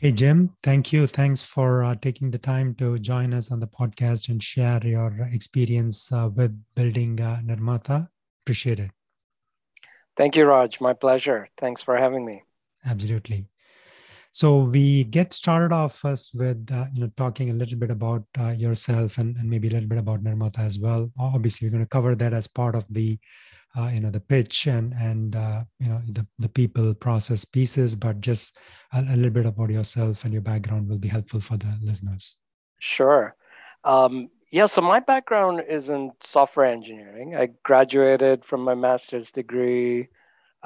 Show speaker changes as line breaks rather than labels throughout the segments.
Hey, Jim, thank you. Thanks for uh, taking the time to join us on the podcast and share your experience uh, with building uh, Nirmata. Appreciate it.
Thank you, Raj. My pleasure. Thanks for having me.
Absolutely. So we get started off first with uh, you know talking a little bit about uh, yourself and, and maybe a little bit about Nirmata as well. Obviously, we're going to cover that as part of the uh, you know the pitch and and uh, you know the the people process pieces but just a, a, little bit about yourself and your background will be helpful for the listeners.
Sure. Um, yeah so my background is in software engineering. I graduated from my master's degree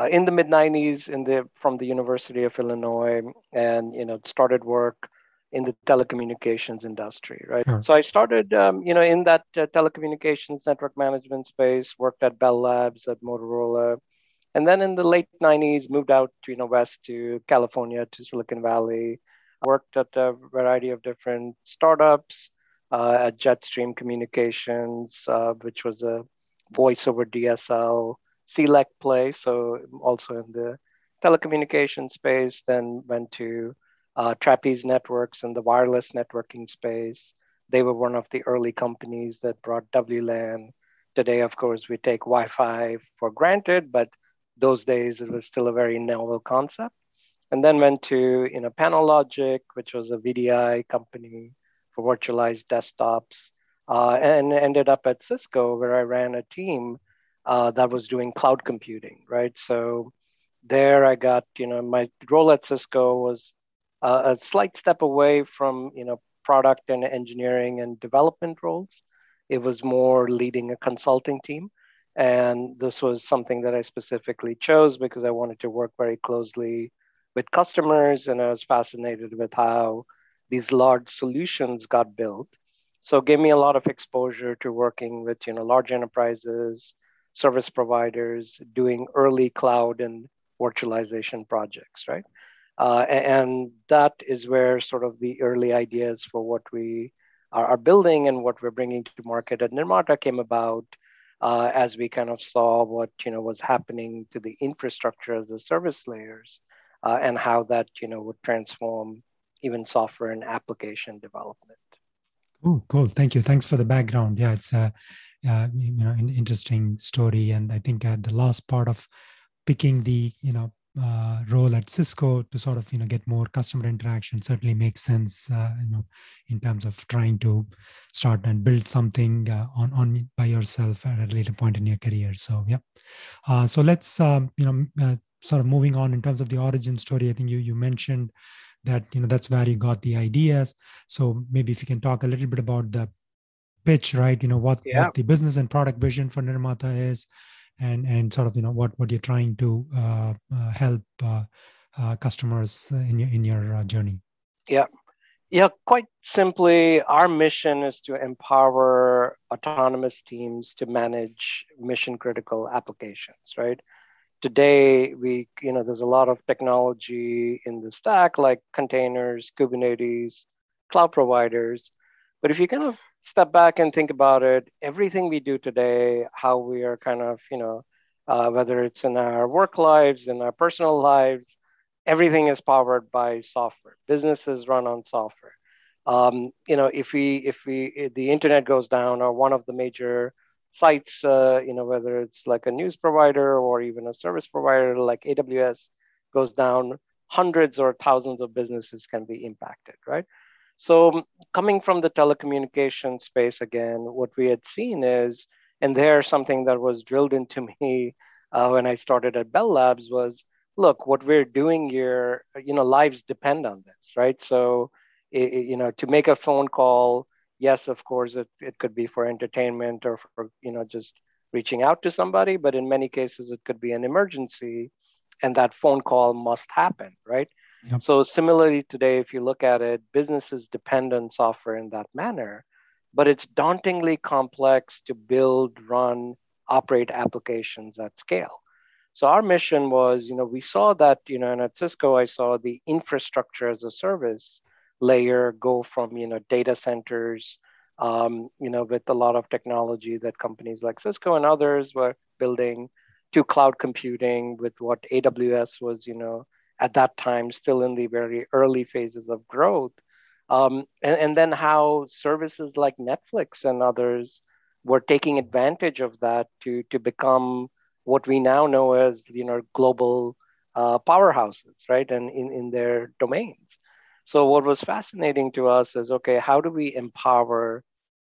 uh, in the mid 90s in the from the university of illinois and you know started work in the telecommunications industry, right? Sure. So I started, um, you know, in that uh, telecommunications network management space, worked at Bell Labs, at Motorola, and then in the late 90s, moved out to, you know, west to California, to Silicon Valley, worked at a variety of different startups, uh, at Jetstream Communications, uh, which was a voice over DSL, CLEC play, so also in the telecommunications space, then went to uh, Trapeze Networks in the wireless networking space. They were one of the early companies that brought WLAN. Today, of course, we take Wi Fi for granted, but those days it was still a very novel concept. And then went to you know, Pano Logic, which was a VDI company for virtualized desktops, uh, and ended up at Cisco, where I ran a team uh, that was doing cloud computing, right? So there I got, you know, my role at Cisco was a slight step away from you know product and engineering and development roles. It was more leading a consulting team. And this was something that I specifically chose because I wanted to work very closely with customers and I was fascinated with how these large solutions got built. So it gave me a lot of exposure to working with you know large enterprises, service providers, doing early cloud and virtualization projects, right? Uh, and that is where sort of the early ideas for what we are, are building and what we're bringing to market at Nirmata came about uh, as we kind of saw what you know was happening to the infrastructure as the service layers uh, and how that you know would transform even software and application development.
Oh, cool! Thank you. Thanks for the background. Yeah, it's a uh, you know an interesting story, and I think uh, the last part of picking the you know uh, role at Cisco to sort of you know get more customer interaction certainly makes sense uh, you know in terms of trying to start and build something uh, on on by yourself at a later point in your career. So yeah, uh, so let's um, you know uh, sort of moving on in terms of the origin story. I think you you mentioned that you know that's where you got the ideas. So maybe if you can talk a little bit about the pitch, right? You know what, yeah. what the business and product vision for Nirmata is and and sort of you know what what you're trying to uh, uh, help uh, uh customers in your in your uh, journey.
Yeah. Yeah quite simply our mission is to empower autonomous teams to manage mission critical applications right? Today we you know there's a lot of technology in the stack like containers kubernetes cloud providers. But if you kind of step back and think about it, everything we do today, how we are kind of, you know, uh, whether it's in our work lives, in our personal lives, everything is powered by software. Businesses run on software. Um, you know, if we if we if the internet goes down or one of the major sites, uh, you know, whether it's like a news provider or even a service provider like AWS goes down, hundreds or thousands of businesses can be impacted, right? So coming from the telecommunication space again, what we had seen is, and there's something that was drilled into me uh, when I started at Bell Labs was, look, what we're doing here, you know, lives depend on this, right? So, it, you know, to make a phone call, yes, of course, it, it could be for entertainment or for, you know, just reaching out to somebody, but in many cases, it could be an emergency and that phone call must happen, right? Yep. So similarly today, if you look at it, businesses depend on software in that manner, but it's dauntingly complex to build, run, operate applications at scale. So our mission was, you know, we saw that, you know, and at Cisco, I saw the infrastructure as a service layer go from, you know, data centers, um, you know, with a lot of technology that companies like Cisco and others were building to cloud computing with what AWS was, you know, at that time still in the very early phases of growth. Um, and, and then how services like netflix and others were taking advantage of that to to become what we now know as you know global uh, powerhouses right? And in, in their domains. So what was fascinating to us is okay how do we empower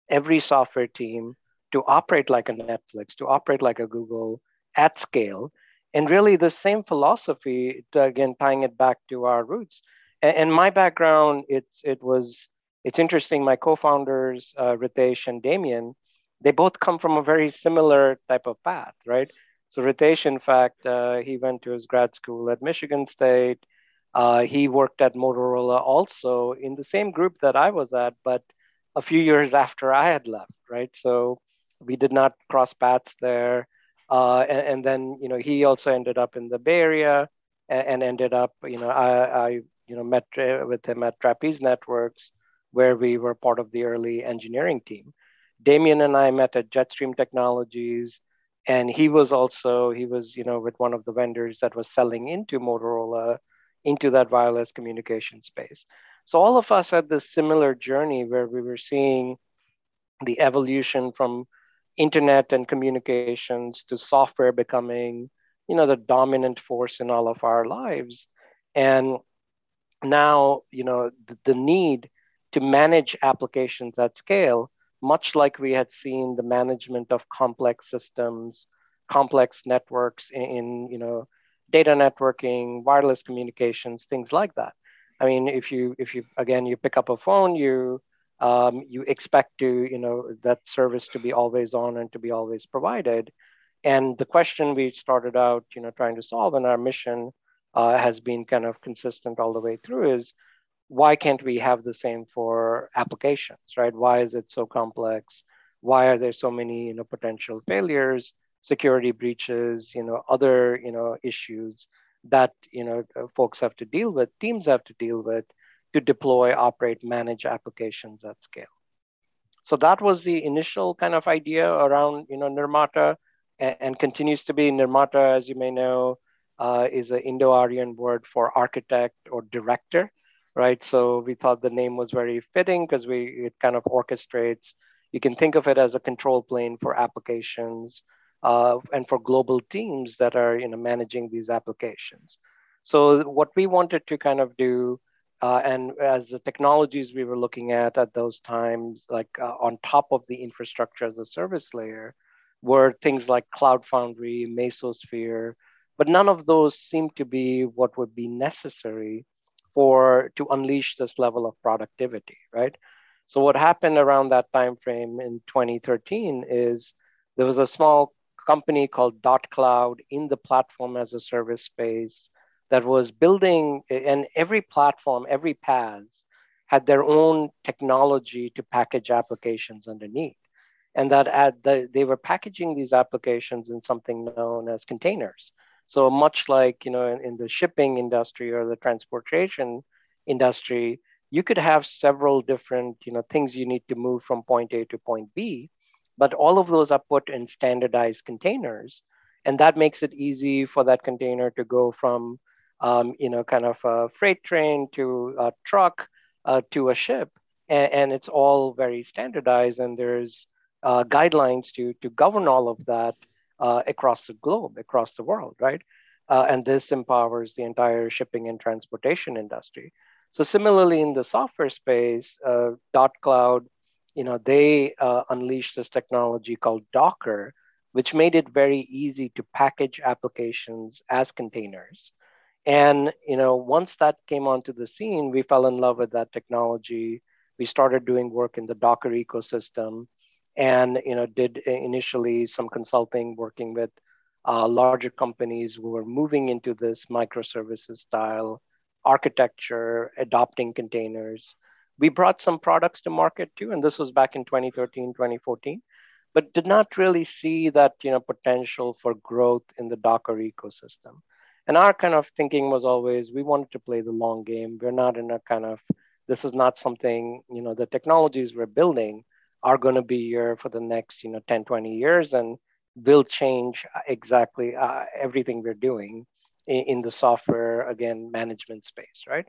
every software team to operate like a netflix to operate like a google at scale and really the same philosophy again tying it back to our roots. And, my background it's it was it's interesting my co-founders uh, ritesh and damien they both come from a very similar type of path right? So ritesh in fact uh, he went to his grad school at michigan state. Uh, he worked at motorola also in the same group that i was at but a few years after i had left right? So we did not cross paths there uh, and, and, then you know he also ended up in the Bay Area and, and ended up you know I, I you know met uh, with him at Trapeze Networks where we were part of the early engineering team. Damien and I met at Jetstream Technologies, and he was also he was you know with one of the vendors that was selling into Motorola into that wireless communication space. So all of us had this similar journey where we were seeing the evolution from internet and communications to software becoming you know the dominant force in all of our lives. And now you know the, the need to manage applications at scale much like we had seen the management of complex systems complex networks in, in you know data networking wireless communications things like that. I mean if you if you again you pick up a phone you um, you expect to you know that service to be always on and to be always provided. And the question we started out you know trying to solve in our mission uh, has been kind of consistent all the way through is why can't we have the same for applications right? Why is it so complex? Why are there so many you know potential failures security breaches you know other you know issues that you know folks have to deal with teams have to deal with to deploy, operate, manage applications at scale. So that was the initial kind of idea around, you know, Nirmata, and, and continues to be Nirmata, as you may know, uh, is an Indo-Aryan word for architect or director, right? So we thought the name was very fitting because we it kind of orchestrates. You can think of it as a control plane for applications uh, and for global teams that are, you know, managing these applications. So what we wanted to kind of do uh, and as the technologies we were looking at at those times, like uh, on top of the infrastructure as a service layer, were things like Cloud Foundry, Mesosphere, but none of those seemed to be what would be necessary for to unleash this level of productivity, right? So what happened around that time frame in 2013 is there was a small company called Dot Cloud in the platform as a service space that was building, and every platform, every PaaS had their own technology to package applications underneath. And that at the, they were packaging these applications in something known as containers. So much like you know in, in the shipping industry or the transportation industry, you could have several different you know things you need to move from point A to point B, but all of those are put in standardized containers, and that makes it easy for that container to go from um, you know, kind of a freight train to a truck uh, to a ship, and, and, it's all very standardized, and there's uh, guidelines to to govern all of that uh, across the globe, across the world, right? Uh, and this empowers the entire shipping and transportation industry. So similarly, in the software space, uh, Dot Cloud, you know, they uh, unleashed this technology called Docker, which made it very easy to package applications as containers and you know, once that came onto the scene, we fell in love with that technology. We started doing work in the Docker ecosystem, and you know, did initially some consulting, working with uh, larger companies who were moving into this microservices style architecture, adopting containers. We brought some products to market too, and this was back in 2013, 2014, but did not really see that you know potential for growth in the Docker ecosystem and our kind of thinking was always we wanted to play the long game we're not in a kind of this is not something you know the technologies we're building are going to be here for the next you know 10 20 years and will change exactly uh, everything we're doing in, in the software again management space, right?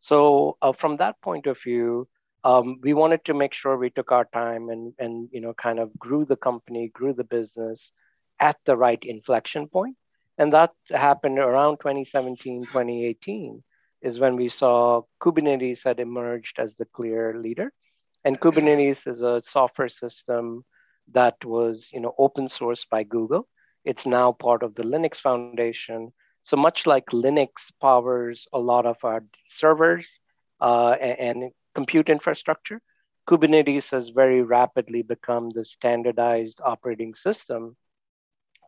So uh, from that point of view, um, we wanted to make sure we took our time and and you know kind of grew the company, grew the business at the right inflection point, and that happened around 2017, 2018 is when we saw Kubernetes had emerged as the clear leader, and Kubernetes is a software system that was you know open source by Google. It's now part of the Linux Foundation. So much like Linux powers a lot of our servers uh, and, and compute infrastructure, Kubernetes has very rapidly become the standardized operating system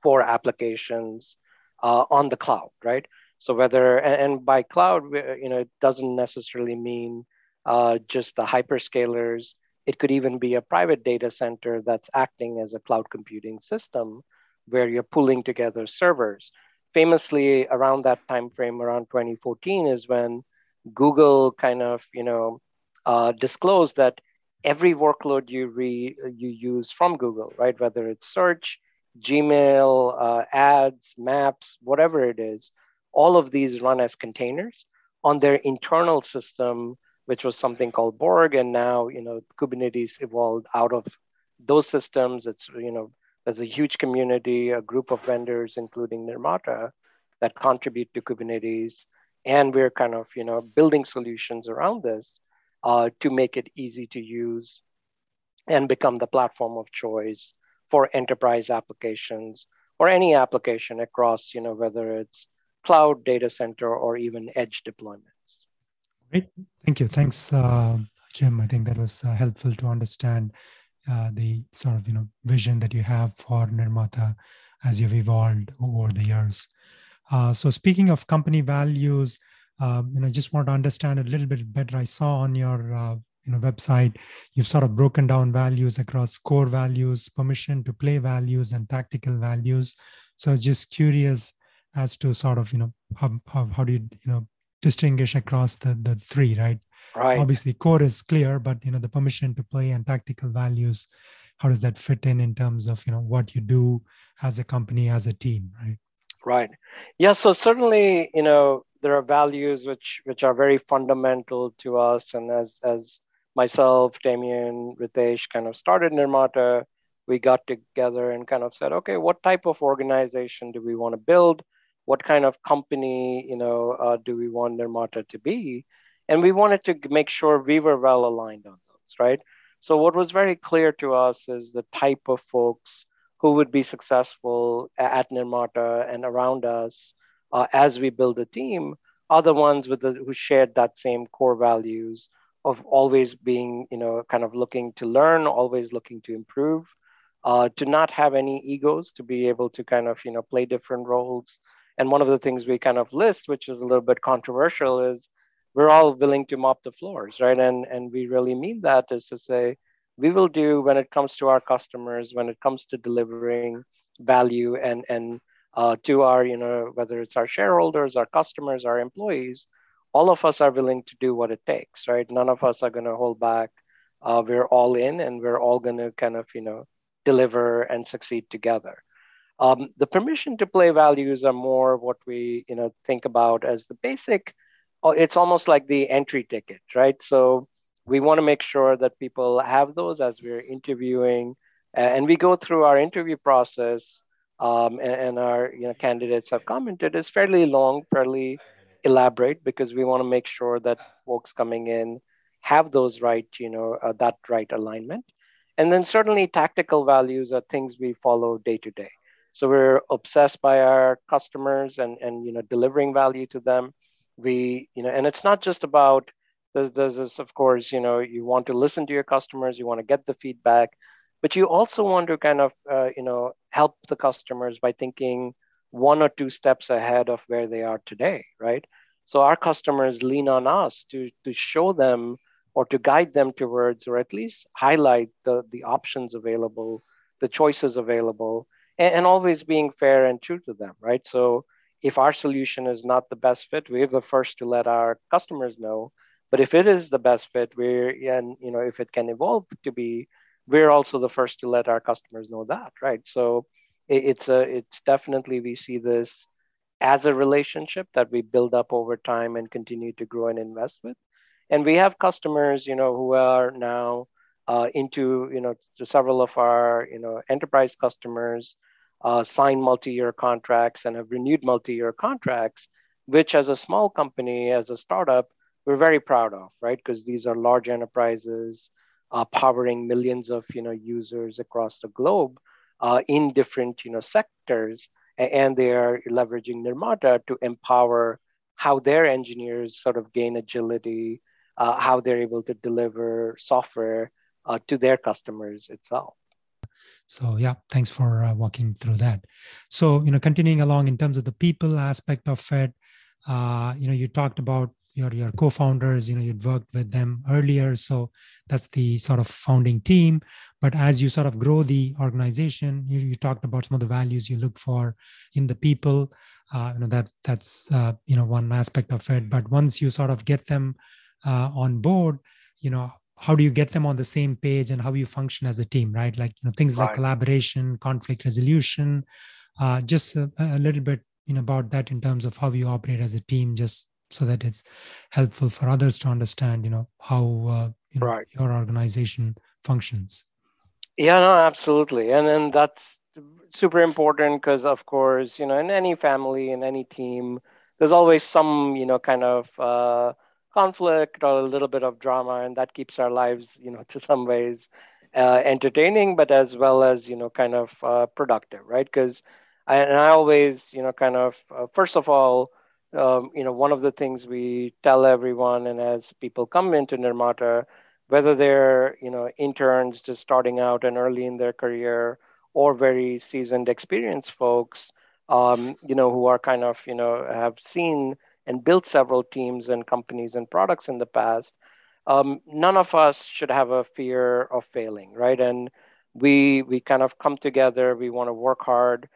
for applications uh, on the cloud, right? So whether and, and, by cloud, you know, it doesn't necessarily mean uh, just the hyperscalers. It could even be a private data center that's acting as a cloud computing system, where you're pulling together servers. Famously, around that time frame, around 2014, is when Google kind of, you know, uh, disclosed that every workload you re you use from Google, right, whether it's search, Gmail, uh, ads, maps, whatever it is, all of these run as containers on their internal system, which was something called Borg, and now you know Kubernetes evolved out of those systems. It's you know there's a huge community, a group of vendors, including Nirmata, that contribute to Kubernetes, and we're kind of you know building solutions around this uh, to make it easy to use and become the platform of choice for enterprise applications or any application across, you know, whether it's cloud, data center, or even edge deployments.
Great. Thank you. Thanks, uh, Jim. I think that was uh, helpful to understand uh, the sort of, you know, vision that you have for Nirmata as you've evolved over the years. Uh, so speaking of company values, um, you know, just want to understand a little bit better. I saw on your uh, you know website you've sort of broken down values across core values, permission to play values, and tactical values. So just curious as to sort of you know how how, how do you you know distinguish across the the three right?
Right.
Obviously, core is clear, but you know the permission to play and tactical values. How does that fit in in terms of you know what you do as a company as a team, right?
Right. Yeah. So certainly, you know, there are values which which are very fundamental to us and as as myself damien ritesh kind of started nirmata. We got together and kind of said okay what type of organization do we want to build? What kind of company you know uh, do we want nirmata to be? And we wanted to make sure we were well aligned on those right? So what was very clear to us is the type of folks who would be successful at nirmata and around us uh, as we build a team are the ones with the, who shared that same core values of always being, you know, kind of looking to learn, always looking to improve, uh, to not have any egos, to be able to kind of, you know, play different roles. And one of the things we kind of list, which is a little bit controversial, is we're all willing to mop the floors, right? And and we really mean that is to say we will do when it comes to our customers, when it comes to delivering value and and uh, to our, you know, whether it's our shareholders, our customers, our employees, all of us are willing to do what it takes, right? None of us are going to hold back. Uh, we're all in and we're all going to kind of, you know, deliver and succeed together. Um, the permission to play values are more what we, you know, think about as the basic, uh, it's almost like the entry ticket, right? So we want to make sure that people have those as we're interviewing and we go through our interview process um, and, and, our you know candidates have commented is fairly long, fairly elaborate because we want to make sure that folks coming in have those right, you know, uh, that right alignment. And then certainly tactical values are things we follow day to day. So we're obsessed by our customers and and you know delivering value to them. We you know, and it's not just about there's, there's this of course you know you want to listen to your customers, you want to get the feedback, but you also want to kind of uh, you know help the customers by thinking one or two steps ahead of where they are today right? So our customers lean on us to to show them or to guide them towards or at least highlight the the options available the choices available and, and always being fair and true to them right? So if our solution is not the best fit we're the first to let our customers know. But if it is the best fit we're and you know if it can evolve to be we're also the first to let our customers know that, right? So it, it's a it's definitely we see this as a relationship that we build up over time and continue to grow and invest with. And we have customers, you know, who are now uh, into, you know, to several of our, you know, enterprise customers uh, sign multi-year contracts and have renewed multi-year contracts, which as a small company, as a startup, we're very proud of, right? Because these are large enterprises uh, powering millions of, you know, users across the globe uh, in different, you know, sectors, and they are leveraging Nirmata to empower how their engineers sort of gain agility, uh, how they're able to deliver software uh, to their customers itself.
So yeah, thanks for uh, walking through that. So you know, continuing along in terms of the people aspect of it, uh, you know, you talked about your your co-founders. You know, you'd worked with them earlier, so that's the sort of founding team. But as you sort of grow the organization, you, you talked about some of the values you look for in the people. Uh, you know that that's uh, you know one aspect of it. But once you sort of get them uh, on board, you know how do you get them on the same page and how you function as a team right like you know things right. like collaboration conflict resolution uh, just a, a, little bit you know about that in terms of how you operate as a team just so that it's helpful for others to understand you know how uh, you know right. your organization functions
yeah no absolutely and and that's super important because of course you know in any family in any team there's always some you know kind of uh, conflict or a little bit of drama, and that keeps our lives, you know, to some ways uh, entertaining, but as well as you know, kind of uh, productive, right? Because I, and I always, you know, kind of uh, first of all, um, you know, one of the things we tell everyone, and as people come into Nirmata, whether they're you know interns just starting out and early in their career, or very seasoned, experienced folks, um, you know, who are kind of you know have seen and built several teams and companies and products in the past, um, none of us should have a fear of failing, right? And we we kind of come together. We want to work hard.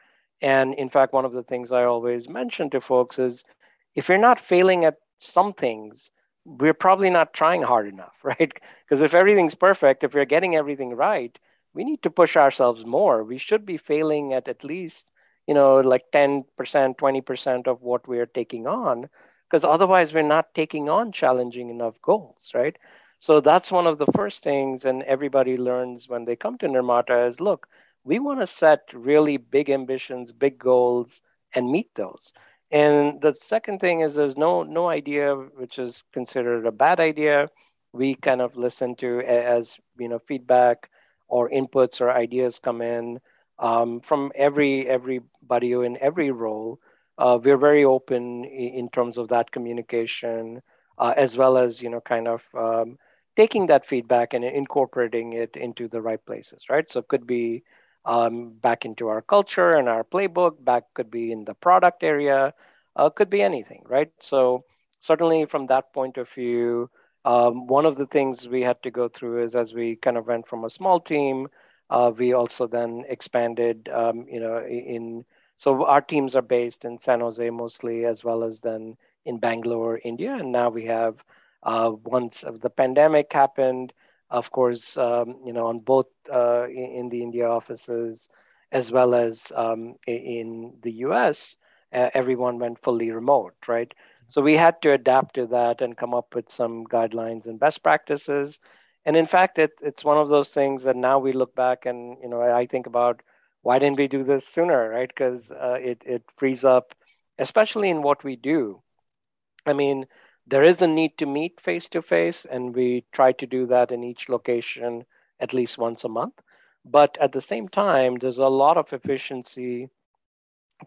And in fact, one of the things I always mention to folks is, if you're not failing at some things, we're probably not trying hard enough, right? Because if everything's perfect, if we're getting everything right, we need to push ourselves more. We should be failing at at least you know like 10% 20% of what we're taking on because otherwise we're not taking on challenging enough goals right so that's one of the first things and everybody learns when they come to nirmata is look we want to set really big ambitions big goals and meet those and the second thing is there's no no idea which is considered a bad idea we kind of listen to as you know feedback or inputs or ideas come in um, from every everybody in every role. Uh, we're very open in, terms of that communication, uh, as well as you know, kind of um, taking that feedback and incorporating it into the right places, right? So it could be um, back into our culture and our playbook. Back could be in the product area. Uh, could be anything, right? So certainly from that point of view, um, one of the things we had to go through is as we kind of went from a small team uh, we also then expanded, um, you know, in so our teams are based in San Jose mostly, as well as then in Bangalore, India, and now we have uh, once the pandemic happened, of course, um, you know, on both uh, in, the India offices as well as um, in the U.S., uh, everyone went fully remote, right? So we had to adapt to that and come up with some guidelines and best practices and in fact it, it's one of those things that now we look back and you know i think about why didn't we do this sooner right because uh, it, it frees up especially in what we do i mean there is a need to meet face to face and we try to do that in each location at least once a month but at the same time there's a lot of efficiency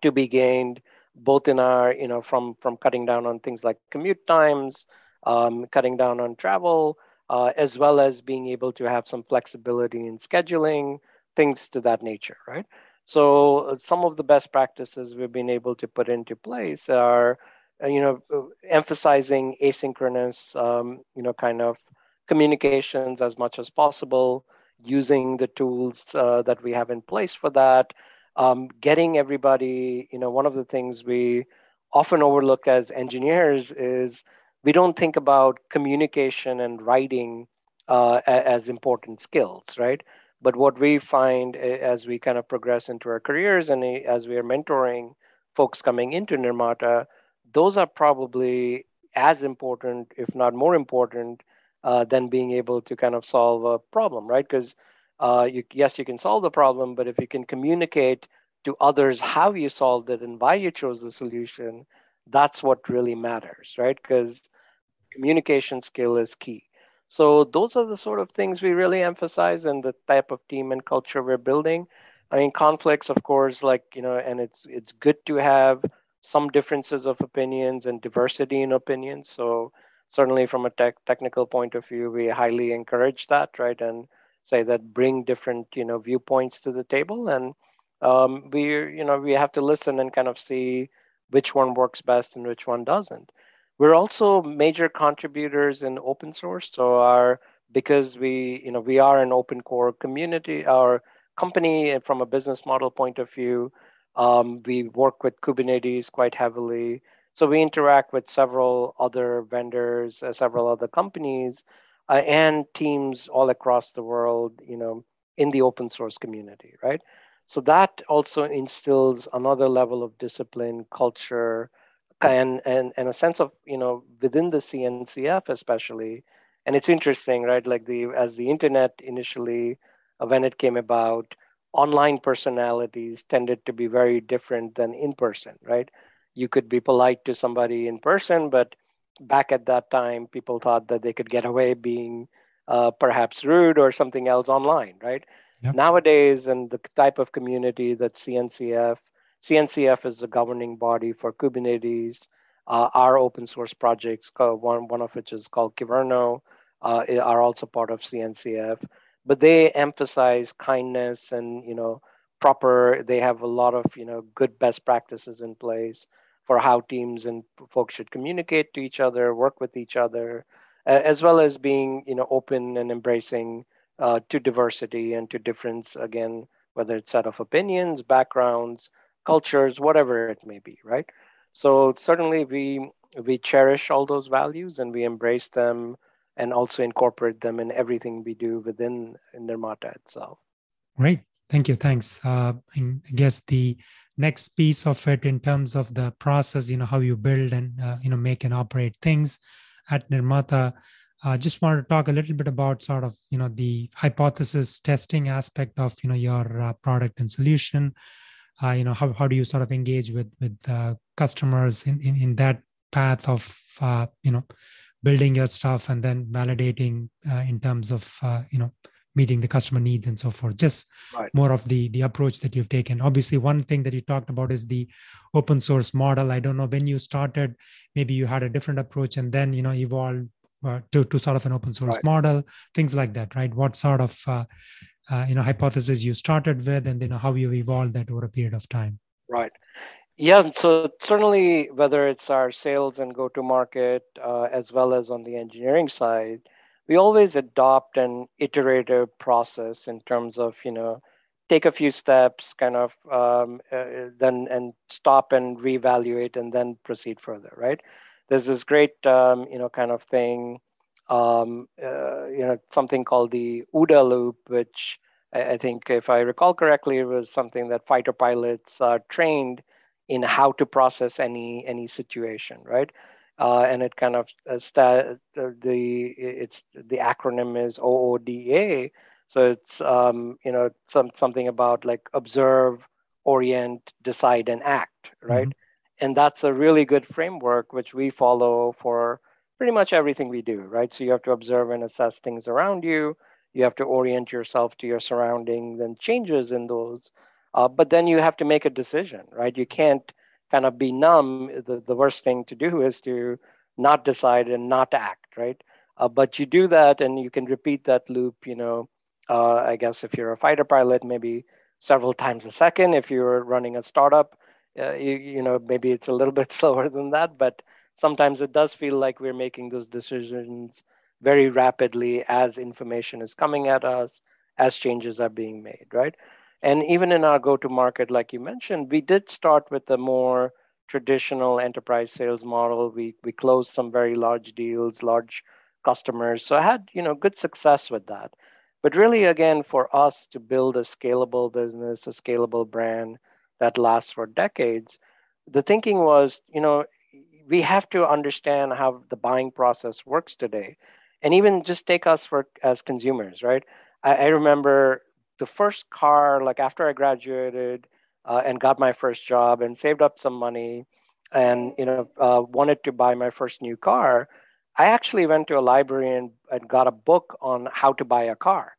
to be gained both in our you know from from cutting down on things like commute times um, cutting down on travel uh, as well as being able to have some flexibility in scheduling, things to that nature, right? So uh, some of the best practices we've been able to put into place are, you know, uh, emphasizing asynchronous, um, you know, kind of communications as much as possible, using the tools uh, that we have in place for that, um, getting everybody, you know, one of the things we often overlook as engineers is we don't think about communication and writing uh, as important skills, right? But what we find as we kind of progress into our careers and as we are mentoring folks coming into Nirmata, those are probably as important, if not more important, uh, than being able to kind of solve a problem, right? Because uh, you, yes, you can solve the problem, but if you can communicate to others how you solved it and why you chose the solution, that's what really matters, right? Because communication skill is key. So those are the sort of things we really emphasize and the type of team and culture we're building. I mean, conflicts, of course, like you know, and it's it's good to have some differences of opinions and diversity in opinions. So certainly, from a tech, technical point of view, we highly encourage that, right? And say that bring different you know viewpoints to the table, and um, we you know we have to listen and kind of see which one works best and which one doesn't. We're also major contributors in open source. So our because we you know we are an open core community, our company from a business model point of view, um, we work with Kubernetes quite heavily. So we interact with several other vendors, uh, several other companies, uh, and teams all across the world. You know, in the open source community, right? So that also instills another level of discipline, culture, and and and a sense of you know within the CNCF especially. And it's interesting, right? Like the as the internet initially, uh, when it came about, online personalities tended to be very different than in person, right? You could be polite to somebody in person, but back at that time, people thought that they could get away being uh, perhaps rude or something else online, right? Yep. Nowadays, and the type of community that CNCF, CNCF is the governing body for Kubernetes. Uh, our open source projects, one, one of which is called Kyverno, uh, are also part of CNCF. But they emphasize kindness and you know proper. They have a lot of you know good best practices in place for how teams and folks should communicate to each other, work with each other, as well as being you know open and embracing uh, to diversity and to difference again whether it's set of opinions backgrounds cultures whatever it may be right so certainly we we cherish all those values and we embrace them and also incorporate them in everything we do within nirmata itself.
Great. Thank you. Thanks. Uh, i guess the next piece of it in terms of the process you know how you build and uh, you know make and operate things at nirmata I uh, just wanted to talk a little bit about sort of you know the hypothesis testing aspect of you know your uh, product and solution. Uh, you know how, how do you sort of engage with with uh, customers in, in in that path of you know building your stuff and then validating uh, in terms of you know meeting the customer needs and so forth just right. more of the the approach that you've taken obviously one thing that you talked about is the open source model i don't know when you started maybe you had a different approach and then you know evolved uh, to, to sort of an open source right. model, things like that, right? What sort of uh, uh, you know hypothesis you started with, and you know how you evolved that over a period of time.
Right. Yeah. So certainly, whether it's our sales and go to market, uh, as well as on the engineering side, we always adopt an iterative process in terms of you know take a few steps, kind of um, uh, then and stop and reevaluate, and then proceed further, right? there's this great um, you know kind of thing um, uh, you know something called the OODA loop, which I, I, think if I recall correctly, was something that fighter pilots are trained in how to process any any situation, right? Uh, and it kind of uh, sta- the it's the acronym is OODA. So it's um, you know some something about like observe, orient, decide, and act, right? Mm-hmm and that's a really good framework which we follow for pretty much everything we do right so you have to observe and assess things around you you have to orient yourself to your surroundings and changes in those uh, but then you have to make a decision right? You can't kind of be numb. The, the worst thing to do is to not decide and not act right? Uh, but you do that and you can repeat that loop you know uh, i guess if you're a fighter pilot maybe several times a second. If you're running a startup uh, you, you know maybe it's a little bit slower than that but sometimes it does feel like we're making those decisions very rapidly as information is coming at us as changes are being made right and even in our go to market like you mentioned we did start with a more traditional enterprise sales model. We we closed some very large deals large customers. So i had you know good success with that. But really again for us to build a scalable business a scalable brand that lasts for decades, the thinking was, you know, we have to understand how the buying process works today, and even just take us for as consumers, right? I, I remember the first car, like after I graduated uh, and got my first job and saved up some money, and you know uh, wanted to buy my first new car. I actually went to a library and, and got a book on how to buy a car,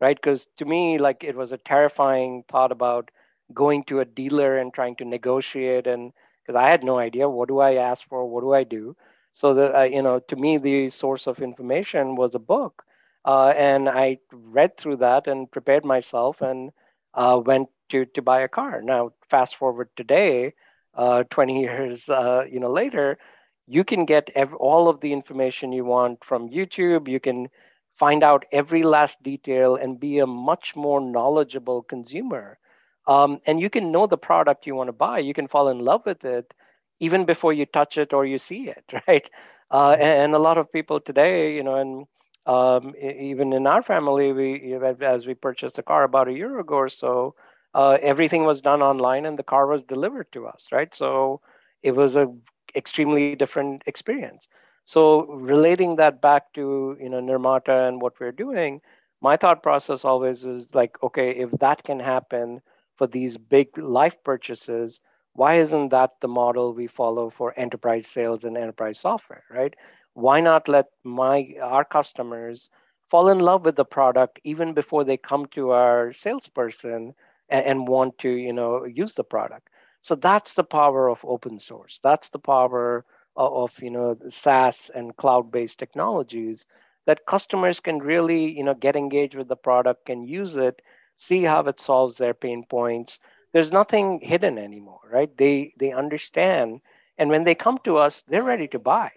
right? Because to me, like it was a terrifying thought about going to a dealer and trying to negotiate and because I had no idea what do I ask for, what do I do. So that uh, you know, to me, the source of information was a book, uh, and I read through that and prepared myself and uh, went to to buy a car. Now, fast forward today, uh, 20 years uh, you know later, you can get ev- all of the information you want from YouTube. You can find out every last detail and be a much more knowledgeable consumer um, and you can know the product you want to buy. You can fall in love with it even before you touch it or you see it, right? Uh, and, and, a lot of people today, you know, and um, even in our family, we as we purchased a car about a year ago or so, uh, everything was done online and the car was delivered to us, right? So it was a extremely different experience. So relating that back to you know Nirmata and what we're doing, my thought process always is like, okay, if that can happen for these big life purchases, why isn't that the model we follow for enterprise sales and enterprise software, right? Why not let my our customers fall in love with the product even before they come to our salesperson and, and want to, you know, use the product? So that's the power of open source. That's the power of, of you know SaaS and cloud-based technologies that customers can really, you know, get engaged with the product, can use it see how it solves their pain points. There's nothing hidden anymore, right? They they understand, and when they come to us, they're ready to buy,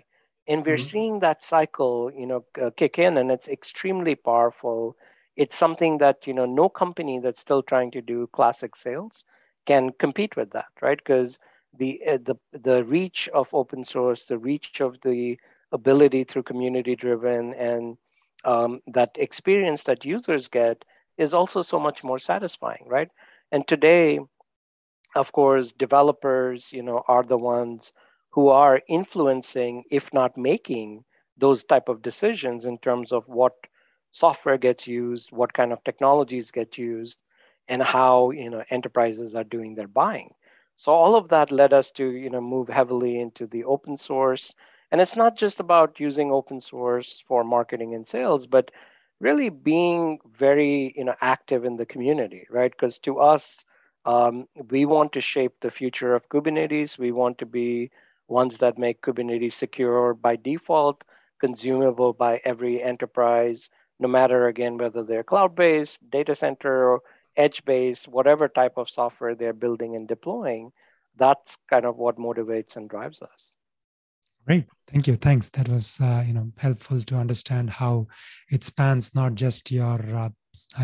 and we're mm-hmm. seeing that cycle, you know, uh, kick in, and it's extremely powerful. It's something that you know no company that's still trying to do classic sales can compete with that, right? Because the uh, the the reach of open source, the reach of the ability through community driven and um, that experience that users get is also so much more satisfying, right? And today, of course, developers, you know, are the ones who are influencing, if not making, those type of decisions in terms of what software gets used, what kind of technologies get used, and how you know enterprises are doing their buying. So all of that led us to you know move heavily into the open source. And it's not just about using open source for marketing and sales, but really being very you know active in the community right because to us um, we want to shape the future of kubernetes we want to be ones that make kubernetes secure by default consumable by every enterprise no matter again whether they're cloud based data center or edge based whatever type of software they're building and deploying that's kind of what motivates and drives us
Great, thank you. Thanks. That was uh, you know helpful to understand how it spans not just your uh,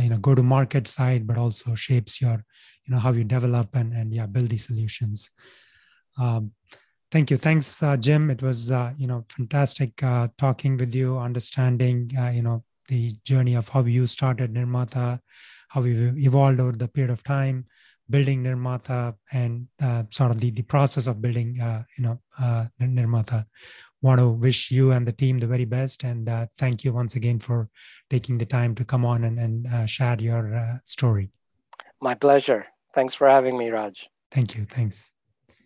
you know go to market side, but also shapes your you know how you develop and and yeah build these solutions. Um, thank you. Thanks, uh, Jim. It was uh, you know fantastic uh, talking with you, understanding uh, you know the journey of how you started Nirmata, how we've evolved over the period of time building Nirmata and uh, sort of the, the process of building, uh, you know, uh, Nirmata. Want to wish you and the team the very best, and uh, thank you once again for taking the time to come on and, and uh, share your uh, story.
My pleasure. Thanks for having me, Raj.
Thank you. Thanks.